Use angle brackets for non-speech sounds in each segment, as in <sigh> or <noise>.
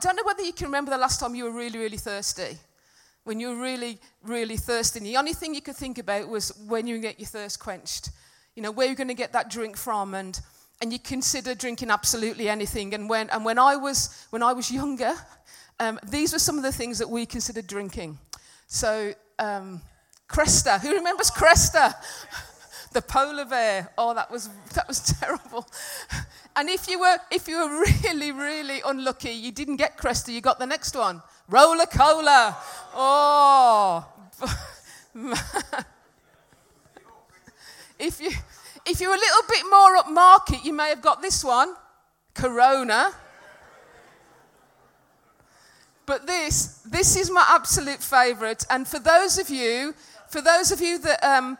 don't know whether you can remember the last time you were really, really thirsty. When you were really, really thirsty. And the only thing you could think about was when you get your thirst quenched. You know, where you're going to get that drink from. And, and you consider drinking absolutely anything. And when, and when, I, was, when I was younger, um, these were some of the things that we considered drinking. So, um, Cresta. Who remembers Cresta? The polar bear. Oh, that was, that was <laughs> terrible. And if you were, if you were <laughs> really, really unlucky, you didn't get Cresta, you got the next one. Roller Cola. Oh. <laughs> if you, if you're a little bit more upmarket, you may have got this one. Corona. But this, this is my absolute favourite. And for those of you, for those of you that, um,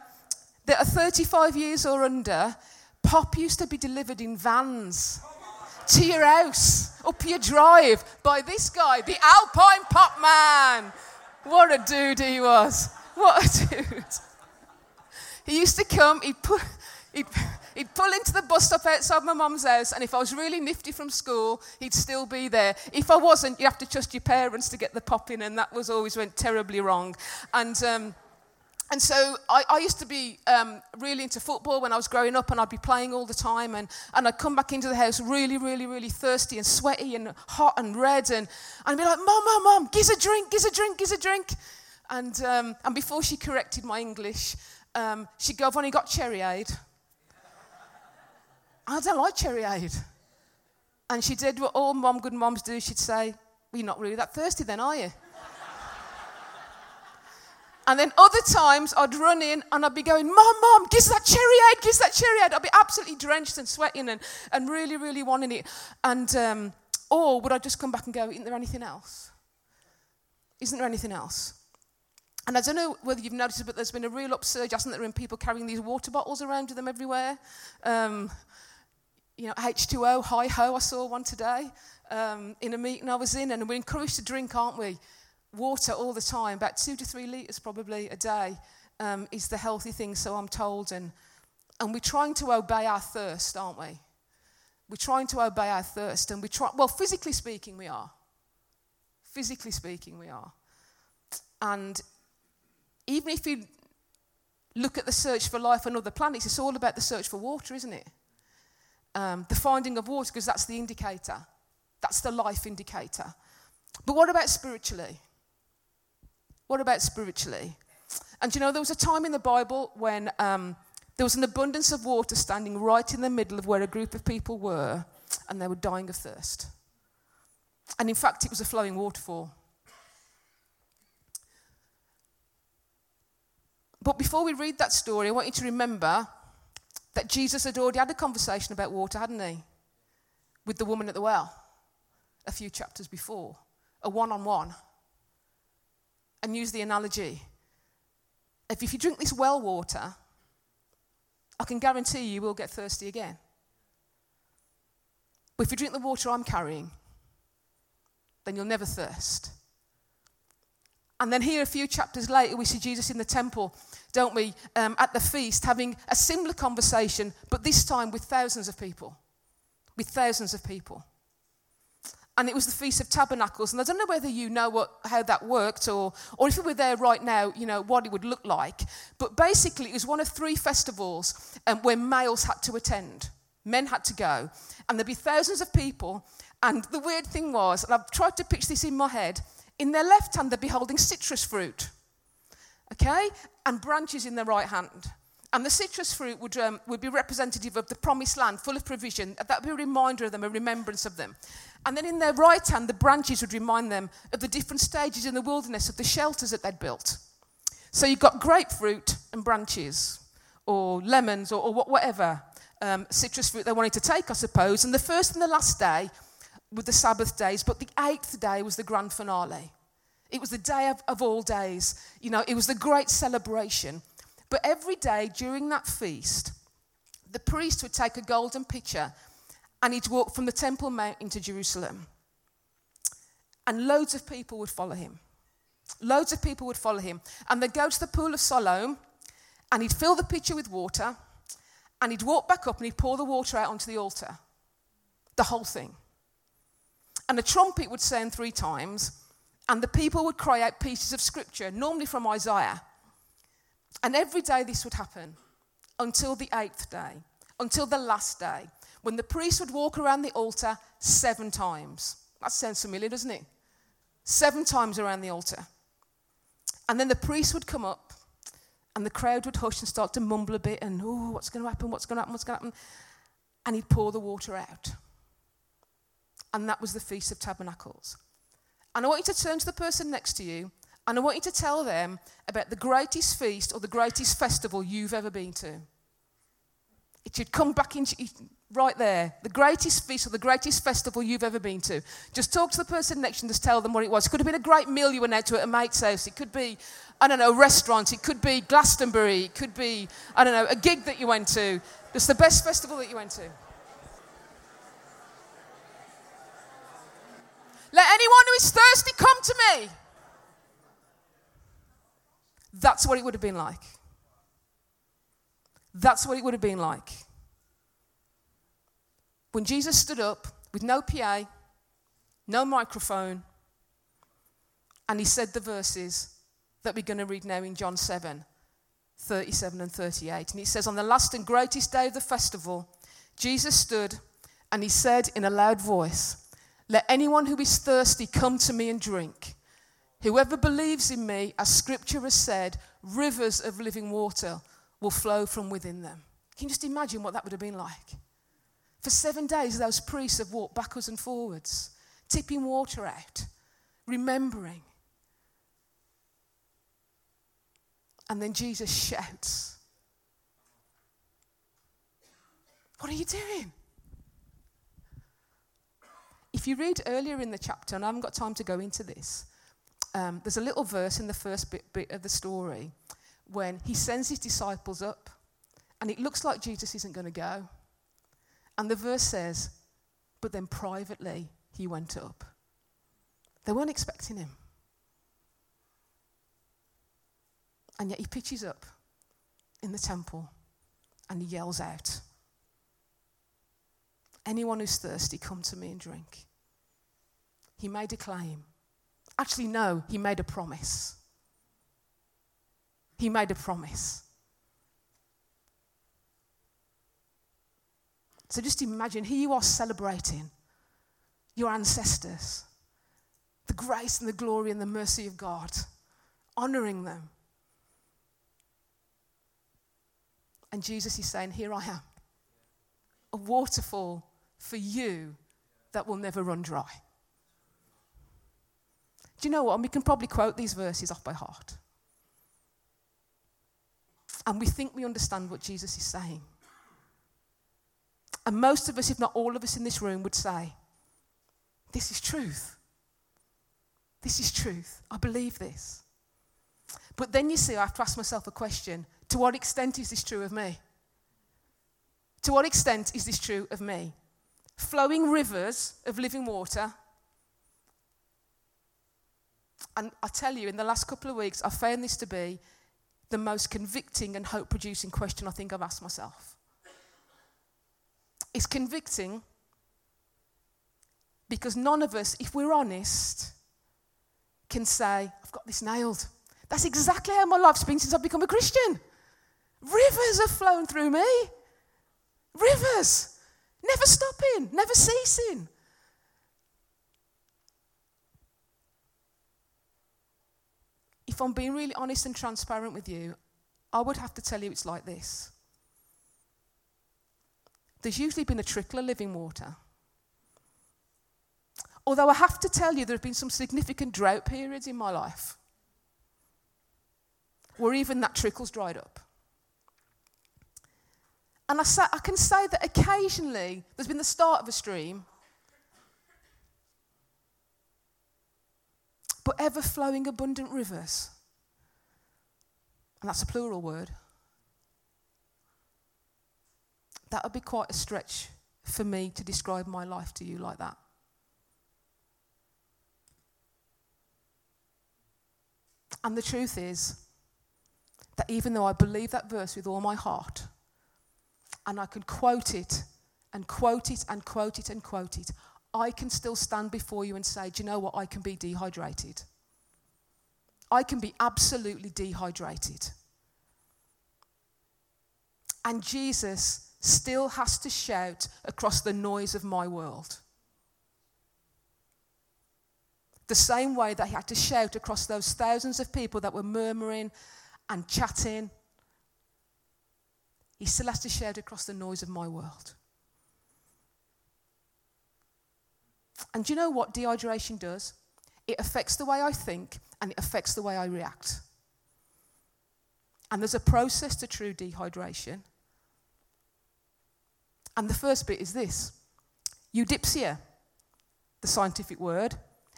that are 35 years or under, pop used to be delivered in vans to your house, up your drive, by this guy, the Alpine Pop Man. What a dude he was. What a dude. He used to come, he'd put, he'd, He'd pull into the bus stop outside my mum's house, and if I was really nifty from school, he'd still be there. If I wasn't, you have to trust your parents to get the pop in, and that was always went terribly wrong. And um, and so I, I, used to be um, really into football when I was growing up, and I'd be playing all the time. And, and I'd come back into the house really, really, really thirsty and sweaty and hot and red. And, and I'd be like, Mom, Mom, Mom, gives a drink, gives a drink, gives a drink. And, um, and before she corrected my English, um, she'd go, I've only got cherryade. I don't like cherryade. And she did what all mom, good moms do. She'd say, well, You're not really that thirsty then, are you? And then other times I'd run in and I'd be going, Mom, Mom, gives that cherry cherryade, gives that cherryade. I'd be absolutely drenched and sweating and, and really, really wanting it. And, um, or would I just come back and go, Isn't there anything else? Isn't there anything else? And I don't know whether you've noticed, but there's been a real upsurge, hasn't there, in people carrying these water bottles around with them everywhere. Um, you know, H2O, hi ho, I saw one today um, in a meeting I was in, and we're encouraged to drink, aren't we? Water all the time, about two to three litres probably a day um, is the healthy thing, so I'm told. And, and we're trying to obey our thirst, aren't we? We're trying to obey our thirst, and we try, well, physically speaking, we are. Physically speaking, we are. And even if you look at the search for life on other planets, it's all about the search for water, isn't it? um, the finding of water because that's the indicator. That's the life indicator. But what about spiritually? What about spiritually? And you know, there was a time in the Bible when um, there was an abundance of water standing right in the middle of where a group of people were, and they were dying of thirst. And in fact, it was a flowing waterfall. But before we read that story, I want you to remember that Jesus had already had a conversation about water, hadn't he? With the woman at the well a few chapters before, a one on one. And use the analogy if, if you drink this well water, I can guarantee you, will get thirsty again. But if you drink the water I'm carrying, then you'll never thirst. And then here, a few chapters later, we see Jesus in the temple don't we, um, at the feast, having a similar conversation, but this time with thousands of people. With thousands of people. And it was the Feast of Tabernacles. And I don't know whether you know what, how that worked or, or if you were there right now, you know, what it would look like. But basically, it was one of three festivals um, where males had to attend. Men had to go. And there'd be thousands of people. And the weird thing was, and I've tried to picture this in my head, in their left hand, they'd be holding citrus fruit okay? And branches in their right hand. And the citrus fruit would, um, would be representative of the promised land, full of provision. That would be a reminder of them, a remembrance of them. And then in their right hand, the branches would remind them of the different stages in the wilderness of the shelters that they'd built. So you've got grapefruit and branches, or lemons, or, or whatever um, citrus fruit they wanted to take, I suppose. And the first and the last day were the Sabbath days, but the eighth day was the grand finale. It was the day of, of all days. You know, it was the great celebration. But every day during that feast, the priest would take a golden pitcher and he'd walk from the Temple Mount into Jerusalem. And loads of people would follow him. Loads of people would follow him. And they'd go to the pool of Siloam and he'd fill the pitcher with water and he'd walk back up and he'd pour the water out onto the altar. The whole thing. and a trumpet would sound three times, and the people would cry out pieces of scripture, normally from Isaiah. And every day this would happen until the eighth day, until the last day, when the priest would walk around the altar seven times. That sounds familiar, doesn't it? Seven times around the altar. And then the priest would come up, and the crowd would hush and start to mumble a bit, and, oh, what's going to happen? What's going to happen? What's going to happen? And he'd pour the water out. And that was the Feast of Tabernacles. And I want you to turn to the person next to you and I want you to tell them about the greatest feast or the greatest festival you've ever been to. It should come back in right there. The greatest feast or the greatest festival you've ever been to. Just talk to the person next to you and just tell them what it was. It could have been a great meal you went out to at a mate's house. It could be, I don't know, a restaurant. It could be Glastonbury. It could be, I don't know, a gig that you went to. Just the best festival that you went to. Let anyone who is thirsty come to me. That's what it would have been like. That's what it would have been like. When Jesus stood up with no PA, no microphone, and he said the verses that we're going to read now in John 7 37 and 38. And he says, On the last and greatest day of the festival, Jesus stood and he said in a loud voice, Let anyone who is thirsty come to me and drink. Whoever believes in me, as scripture has said, rivers of living water will flow from within them. Can you just imagine what that would have been like? For seven days, those priests have walked backwards and forwards, tipping water out, remembering. And then Jesus shouts, What are you doing? If you read earlier in the chapter, and I haven't got time to go into this, um, there's a little verse in the first bit, bit of the story when he sends his disciples up, and it looks like Jesus isn't going to go. And the verse says, But then privately he went up. They weren't expecting him. And yet he pitches up in the temple and he yells out, Anyone who's thirsty, come to me and drink. He made a claim. Actually, no, he made a promise. He made a promise. So just imagine here you are celebrating your ancestors, the grace and the glory and the mercy of God, honoring them. And Jesus is saying, Here I am, a waterfall for you that will never run dry. Do you know what? And we can probably quote these verses off by heart. And we think we understand what Jesus is saying. And most of us, if not all of us in this room, would say, This is truth. This is truth. I believe this. But then you see, I have to ask myself a question to what extent is this true of me? To what extent is this true of me? Flowing rivers of living water and I tell you, in the last couple of weeks, I found this to be the most convicting and hope producing question I think I've asked myself. It's convicting because none of us, if we're honest, can say, I've got this nailed. That's exactly how my life's been since I've become a Christian. Rivers have flown through me. Rivers. Never stopping, never ceasing. if I'm being really honest and transparent with you, I would have to tell you it's like this. There's usually been a trickle of living water. Although I have to tell you, there have been some significant drought periods in my life where even that trickle's dried up. And I, say, I can say that occasionally there's been the start of a stream, but ever flowing abundant rivers. And that's a plural word. That would be quite a stretch for me to describe my life to you like that. And the truth is that even though I believe that verse with all my heart, and I can quote it and quote it and quote it and quote it, I can still stand before you and say, Do you know what? I can be dehydrated. I can be absolutely dehydrated. And Jesus still has to shout across the noise of my world. The same way that he had to shout across those thousands of people that were murmuring and chatting, he still has to shout across the noise of my world. And do you know what dehydration does? It affects the way I think and it affects the way I react. And there's a process to true dehydration. And the first bit is this eudipsia, the scientific word.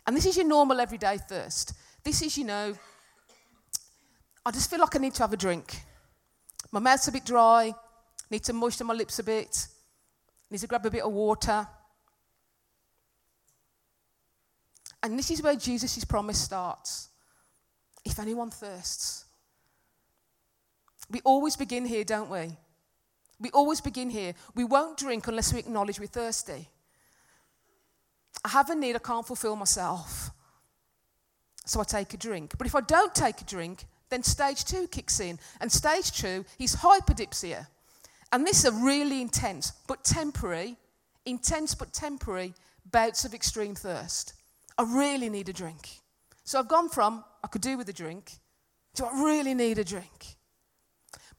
And this is your normal everyday thirst. This is, you know, I just feel like I need to have a drink. My mouth's a bit dry, need to moisten my lips a bit, need to grab a bit of water. And this is where Jesus' promise starts. If anyone thirsts, we always begin here, don't we? We always begin here. We won't drink unless we acknowledge we're thirsty. I have a need I can't fulfill myself. So I take a drink. But if I don't take a drink, then stage two kicks in. And stage two is hyperdipsia. And this is a really intense but temporary, intense but temporary bouts of extreme thirst. I really need a drink. So I've gone from, I could do with a drink, to I really need a drink.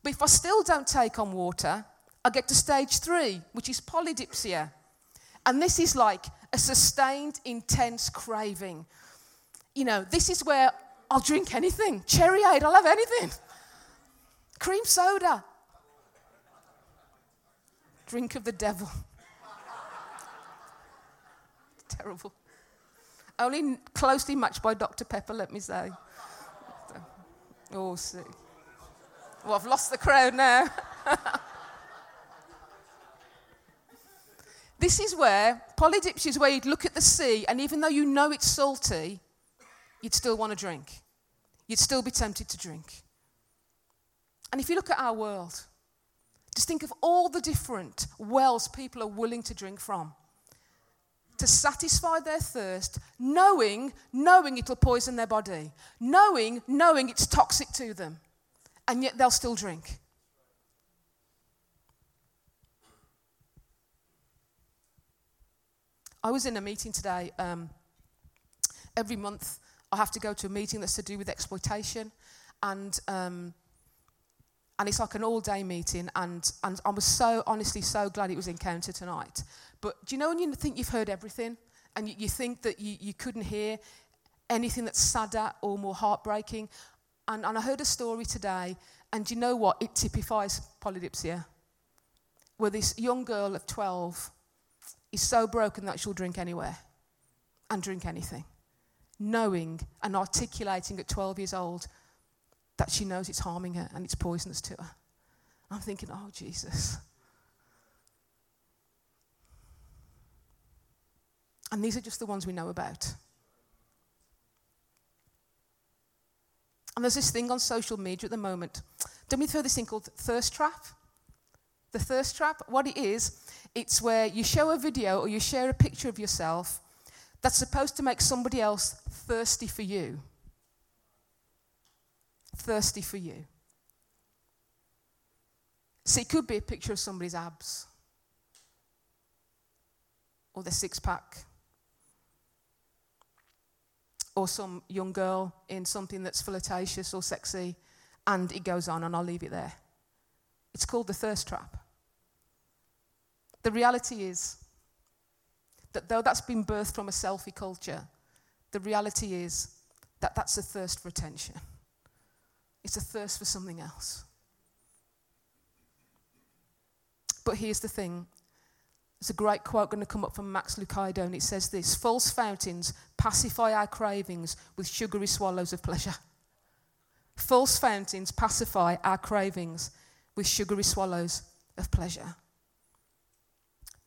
But if I still don't take on water, I get to stage three, which is polydipsia. And this is like a sustained, intense craving. You know, this is where I'll drink anything. Cherryade, I'll have anything. Cream soda. Drink of the devil. <laughs> Terrible. Only closely matched by Dr. Pepper, let me say. Oh, see. Well, I've lost the crowd now. <laughs> this is where, polydipsia is where you'd look at the sea, and even though you know it's salty, you'd still want to drink. You'd still be tempted to drink. And if you look at our world, just think of all the different wells people are willing to drink from to satisfy their thirst, knowing, knowing it'll poison their body, knowing, knowing it's toxic to them, and yet they'll still drink. I was in a meeting today. Um, every month, I have to go to a meeting that's to do with exploitation, and um, and it's like an all-day meeting. And and I was so honestly so glad it was Encounter tonight but do you know when you think you've heard everything and you, you think that you, you couldn't hear anything that's sadder or more heartbreaking? And, and I heard a story today, and do you know what? It typifies polydipsia. Where this young girl of 12 is so broken that she'll drink anywhere and drink anything, knowing and articulating at 12 years old that she knows it's harming her and it's poisonous to her. I'm thinking, oh, Jesus. And these are just the ones we know about. And there's this thing on social media at the moment. Don't we throw this thing called thirst trap? The thirst trap, what it is, it's where you show a video or you share a picture of yourself that's supposed to make somebody else thirsty for you. Thirsty for you. So it could be a picture of somebody's abs or their six pack or some young girl in something that's flirtatious or sexy, and it goes on, and I'll leave it there. It's called the thirst trap. The reality is that though that's been birthed from a selfie culture, the reality is that that's a thirst for attention. It's a thirst for something else. But here's the thing there's a great quote going to come up from Max Lucado, and it says this False fountains pacify our cravings with sugary swallows of pleasure. False fountains pacify our cravings with sugary swallows of pleasure.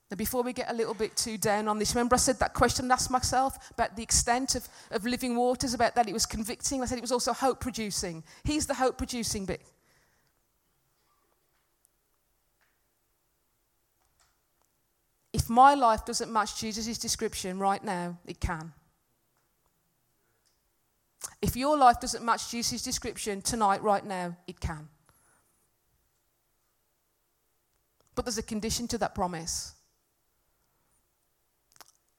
Now, before we get a little bit too down on this, remember I said that question I asked myself about the extent of, of living waters, about that it was convicting? I said it was also hope producing. He's the hope producing bit. If my life doesn't match Jesus' description right now, it can. If your life doesn't match Jesus' description tonight, right now, it can. But there's a condition to that promise.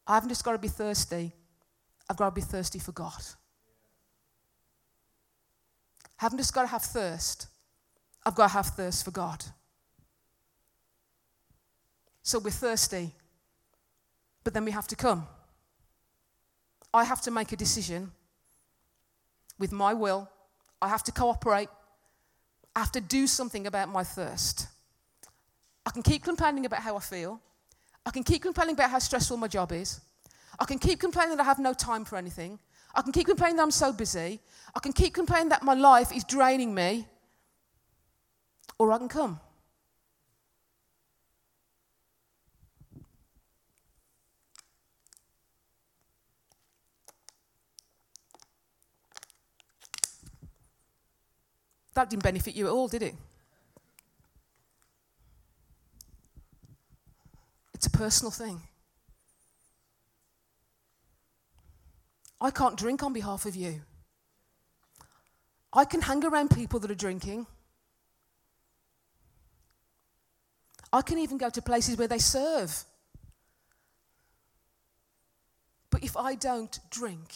I haven't just got to be thirsty, I've got to be thirsty for God. I haven't just got to have thirst, I've got to have thirst for God. So we're thirsty, but then we have to come. I have to make a decision with my will. I have to cooperate. I have to do something about my thirst. I can keep complaining about how I feel. I can keep complaining about how stressful my job is. I can keep complaining that I have no time for anything. I can keep complaining that I'm so busy. I can keep complaining that my life is draining me. Or I can come. That didn't benefit you at all, did it? It's a personal thing. I can't drink on behalf of you. I can hang around people that are drinking. I can even go to places where they serve. But if I don't drink,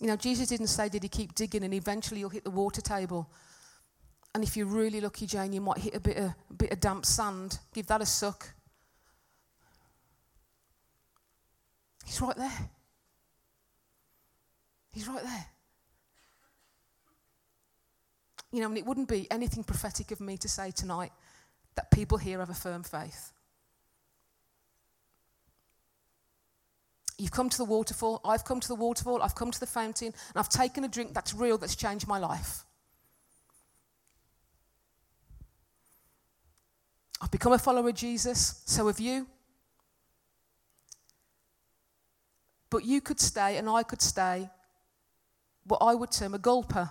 You know, Jesus didn't say, Did he keep digging and eventually you'll hit the water table? And if you're really lucky, Jane, you might hit a bit of, a bit of damp sand. Give that a suck. He's right there. He's right there. You know, and it wouldn't be anything prophetic of me to say tonight that people here have a firm faith. You've come to the waterfall. I've come to the waterfall. I've come to the fountain. And I've taken a drink that's real, that's changed my life. I've become a follower of Jesus. So have you. But you could stay, and I could stay, what I would term a gulper,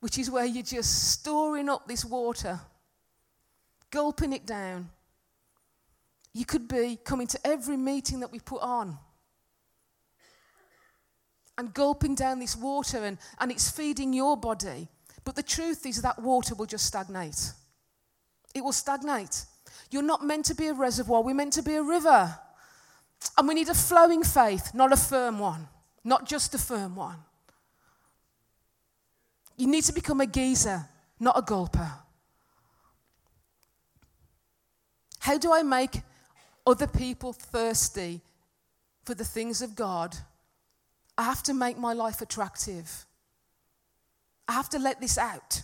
which is where you're just storing up this water, gulping it down you could be coming to every meeting that we put on and gulping down this water, and, and it's feeding your body. But the truth is that water will just stagnate. It will stagnate. You're not meant to be a reservoir, we're meant to be a river. And we need a flowing faith, not a firm one, not just a firm one. You need to become a geyser, not a gulper. How do I make other people thirsty for the things of God, I have to make my life attractive. I have to let this out.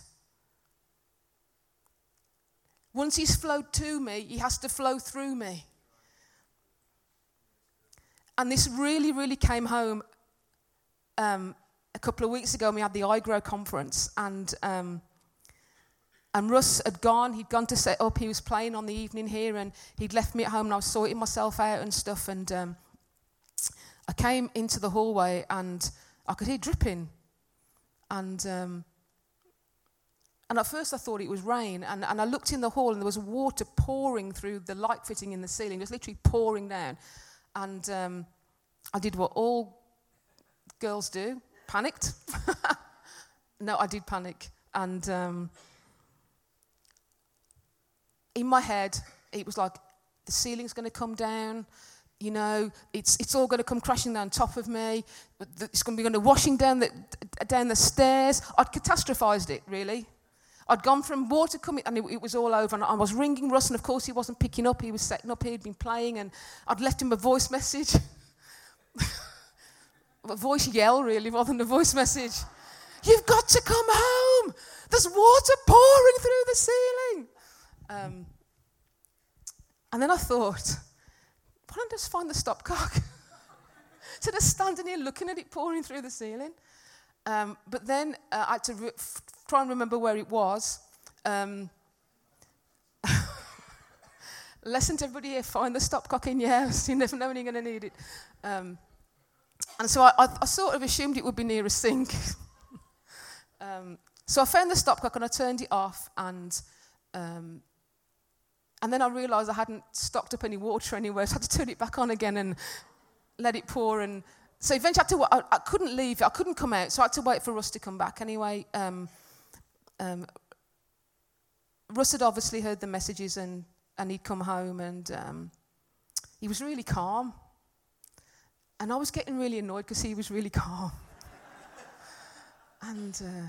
Once He's flowed to me, He has to flow through me. And this really, really came home um, a couple of weeks ago. We had the iGrow conference, and um, and Russ had gone, he'd gone to set up, he was playing on the evening here, and he'd left me at home, and I was sorting myself out and stuff. And um, I came into the hallway, and I could hear dripping. And, um, and at first I thought it was rain, and, and I looked in the hall, and there was water pouring through the light fitting in the ceiling, just literally pouring down. And um, I did what all girls do panicked. <laughs> no, I did panic. And um, in my head, it was like the ceiling's going to come down. You know, it's, it's all going to come crashing down top of me. It's going to be going to washing down the, down the stairs. I'd catastrophized it, really. I'd gone from water coming, and it, it, was all over. And I was ringing Russ, and of course, he wasn't picking up. He was setting up, he'd been playing, and I'd left him a voice message. <laughs> a voice yell, really, rather than a voice message. You've got to come home. There's water pouring through the. Um, and then I thought, why don't I just find the stopcock? <laughs> so just standing here looking at it pouring through the ceiling. Um, but then uh, I had to re- f- try and remember where it was. Um, <laughs> lesson to everybody here find the stopcock in your house. <laughs> You never know when you're going to need it. Um, and so I, I, I, sort of assumed it would be near a sink. um, so I found the stopcock and I turned it off, and um, and then I realised I hadn't stocked up any water anywhere, <laughs> so I had to turn it back on again and let it pour. And so eventually, I, to, I, I couldn't leave I couldn't come out, so I had to wait for Russ to come back. Anyway, um, um, Russ had obviously heard the messages and, and he'd come home and um, he was really calm. And I was getting really annoyed because he was really calm. <laughs> and, uh,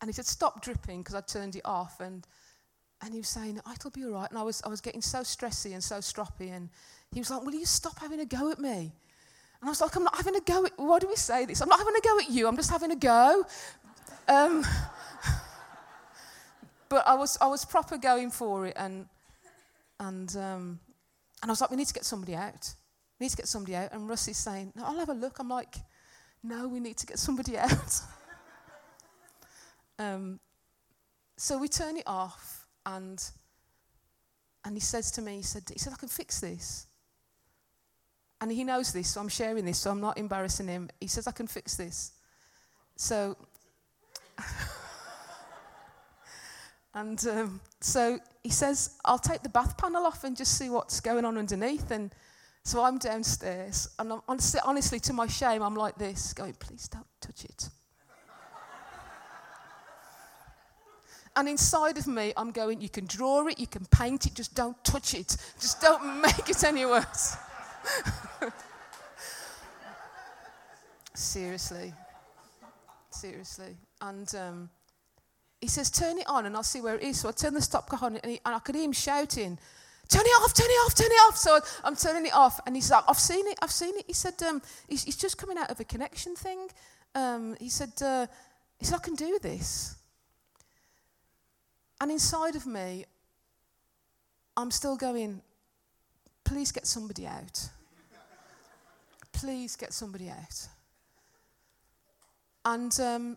and he said, Stop dripping because I turned it off. And, and he was saying, It'll be all right. And I was, I was getting so stressy and so stroppy. And he was like, Will you stop having a go at me? And I was like, I'm not having a go at Why do we say this? I'm not having a go at you. I'm just having a go. Um, <laughs> but I was, I was proper going for it. And, and, um, and I was like, We need to get somebody out. We need to get somebody out. And Russ is saying, no, I'll have a look. I'm like, No, we need to get somebody <laughs> out. um, so we turn it off. And, and he says to me, he said, he said, I can fix this. And he knows this, so I'm sharing this, so I'm not embarrassing him. He says, I can fix this. So, <laughs> and um, so he says, I'll take the bath panel off and just see what's going on underneath. And so I'm downstairs, and I'm, honestly, honestly, to my shame, I'm like this, going, please don't touch it. And inside of me, I'm going, you can draw it, you can paint it, just don't touch it. Just don't <laughs> make it any worse. Seriously. Seriously. And um, he says, turn it on and I'll see where it is. So I turn the stopcock on and, he, and I could hear him shouting, turn it off, turn it off, turn it off. So I'm turning it off. And he's like, I've seen it, I've seen it. He said, um, he's, he's, just coming out of a connection thing. Um, he said, uh, he said, I can do this. And inside of me, I'm still going, please get somebody out. Please get somebody out. And, um,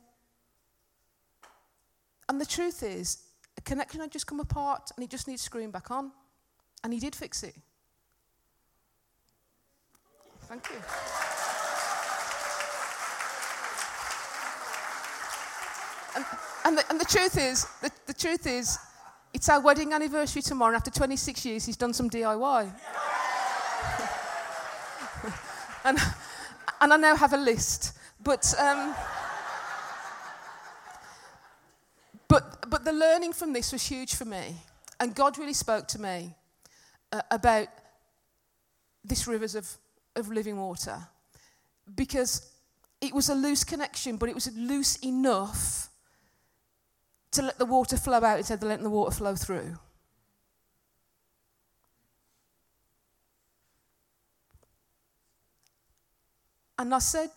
and the truth is, a connection had just come apart and it just needs screwing back on. And he did fix it. Thank you. And, and, the, and the truth is, the, the truth is, it's our wedding anniversary tomorrow. and After 26 years, he's done some DIY. <laughs> and, and I now have a list. But, um, but, but the learning from this was huge for me. And God really spoke to me uh, about this rivers of, of living water. Because it was a loose connection, but it was loose enough to let the water flow out instead of letting the water flow through. And I said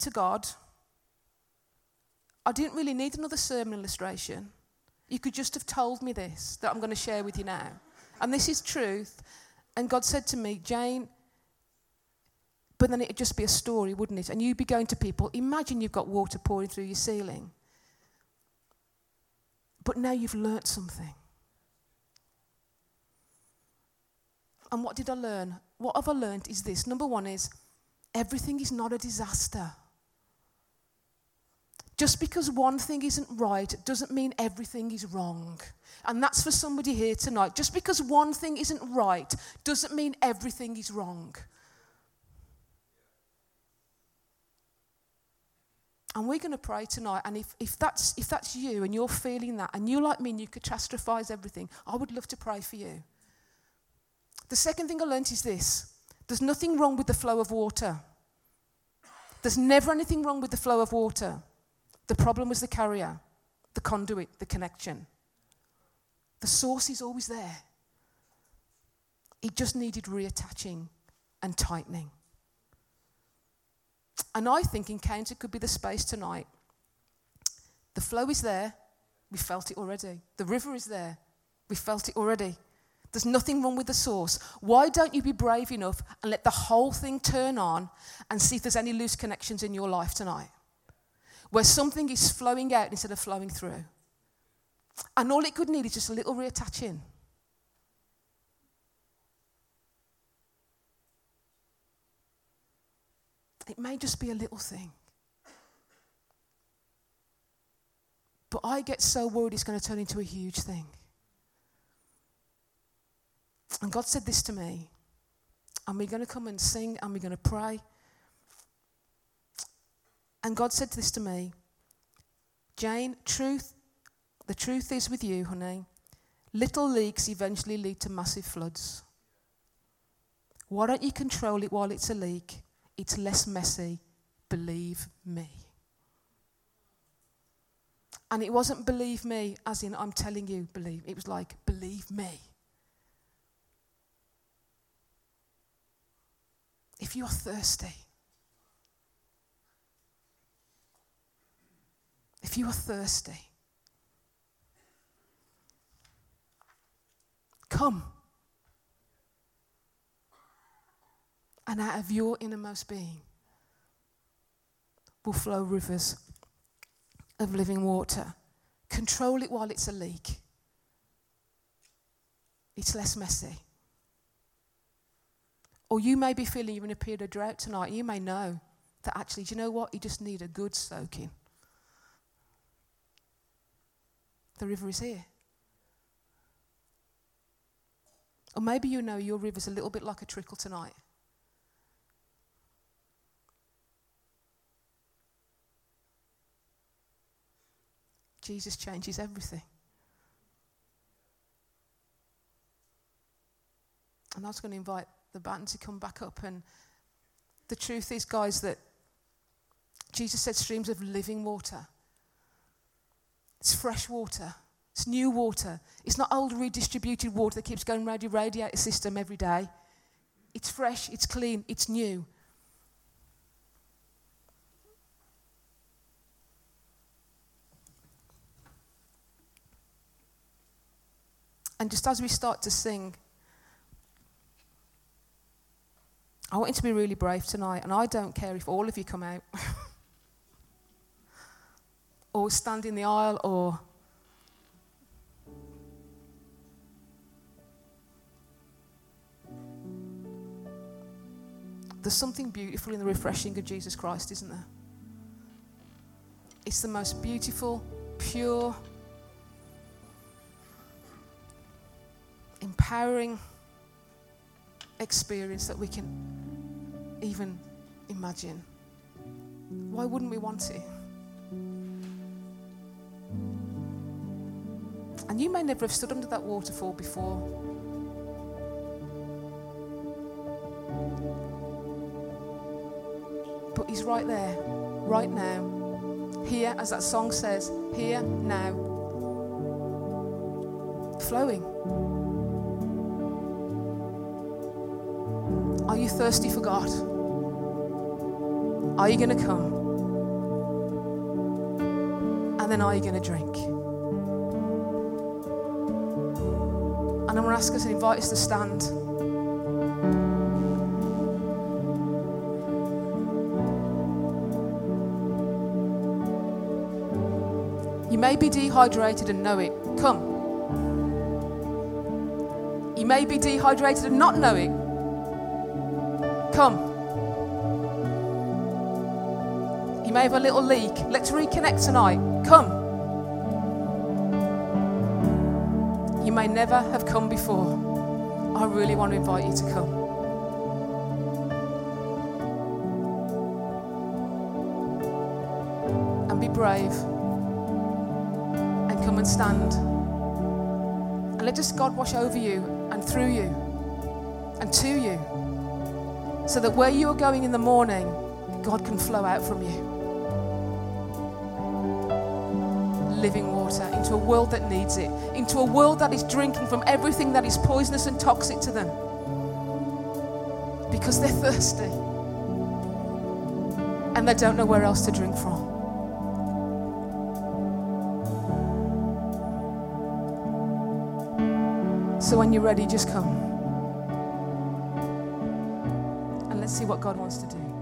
to God, I didn't really need another sermon illustration. You could just have told me this that I'm going to share with you now. And this is truth. And God said to me, Jane, but then it'd just be a story, wouldn't it? And you'd be going to people, imagine you've got water pouring through your ceiling. But now you've learnt something. And what did I learn? What have I learned is this. Number one is everything is not a disaster. Just because one thing isn't right doesn't mean everything is wrong. And that's for somebody here tonight. Just because one thing isn't right doesn't mean everything is wrong. And we're going to pray tonight. And if, if, that's, if that's you and you're feeling that, and you like me and you catastrophize everything, I would love to pray for you. The second thing I learned is this there's nothing wrong with the flow of water. There's never anything wrong with the flow of water. The problem was the carrier, the conduit, the connection. The source is always there. It just needed reattaching and tightening. And I think Encounter could be the space tonight. The flow is there. We felt it already. The river is there. We felt it already. There's nothing wrong with the source. Why don't you be brave enough and let the whole thing turn on and see if there's any loose connections in your life tonight? Where something is flowing out instead of flowing through. And all it could need is just a little reattaching. It may just be a little thing. But I get so worried it's going to turn into a huge thing. And God said this to me. And we're going to come and sing and we're going to pray. And God said this to me Jane, truth, the truth is with you, honey. Little leaks eventually lead to massive floods. Why don't you control it while it's a leak? It's less messy. Believe me. And it wasn't believe me, as in I'm telling you, believe. It was like, believe me. If you're thirsty, if you are thirsty, come. And out of your innermost being will flow rivers of living water. Control it while it's a leak. It's less messy. Or you may be feeling you're in a period of drought tonight. You may know that actually, do you know what? You just need a good soaking. The river is here. Or maybe you know your river's a little bit like a trickle tonight. Jesus changes everything. And I was going to invite the band to come back up. And the truth is, guys, that Jesus said streams of living water. It's fresh water. It's new water. It's not old redistributed water that keeps going around your radiator system every day. It's fresh, it's clean, it's new. And just as we start to sing, I want you to be really brave tonight, and I don't care if all of you come out <laughs> or stand in the aisle or. There's something beautiful in the refreshing of Jesus Christ, isn't there? It's the most beautiful, pure, empowering experience that we can even imagine. Why wouldn't we want it? And you may never have stood under that waterfall before. But He's right there, right now. Here, as that song says, here, now. Flowing. Are you thirsty for God? Are you going to come? And then are you going to drink? And I'm going to ask us and invite us to stand. You may be dehydrated and know it. Come. You may be dehydrated and not know it. Come. You may have a little leak. Let's reconnect tonight. Come. You may never have come before. I really want to invite you to come. And be brave. And come and stand. And let just God wash over you and through you and to you so that where you are going in the morning, God can flow out from you. Living water into a world that needs it, into a world that is drinking from everything that is poisonous and toxic to them because they're thirsty and they don't know where else to drink from. So when you're ready, just come. See what God wants to do.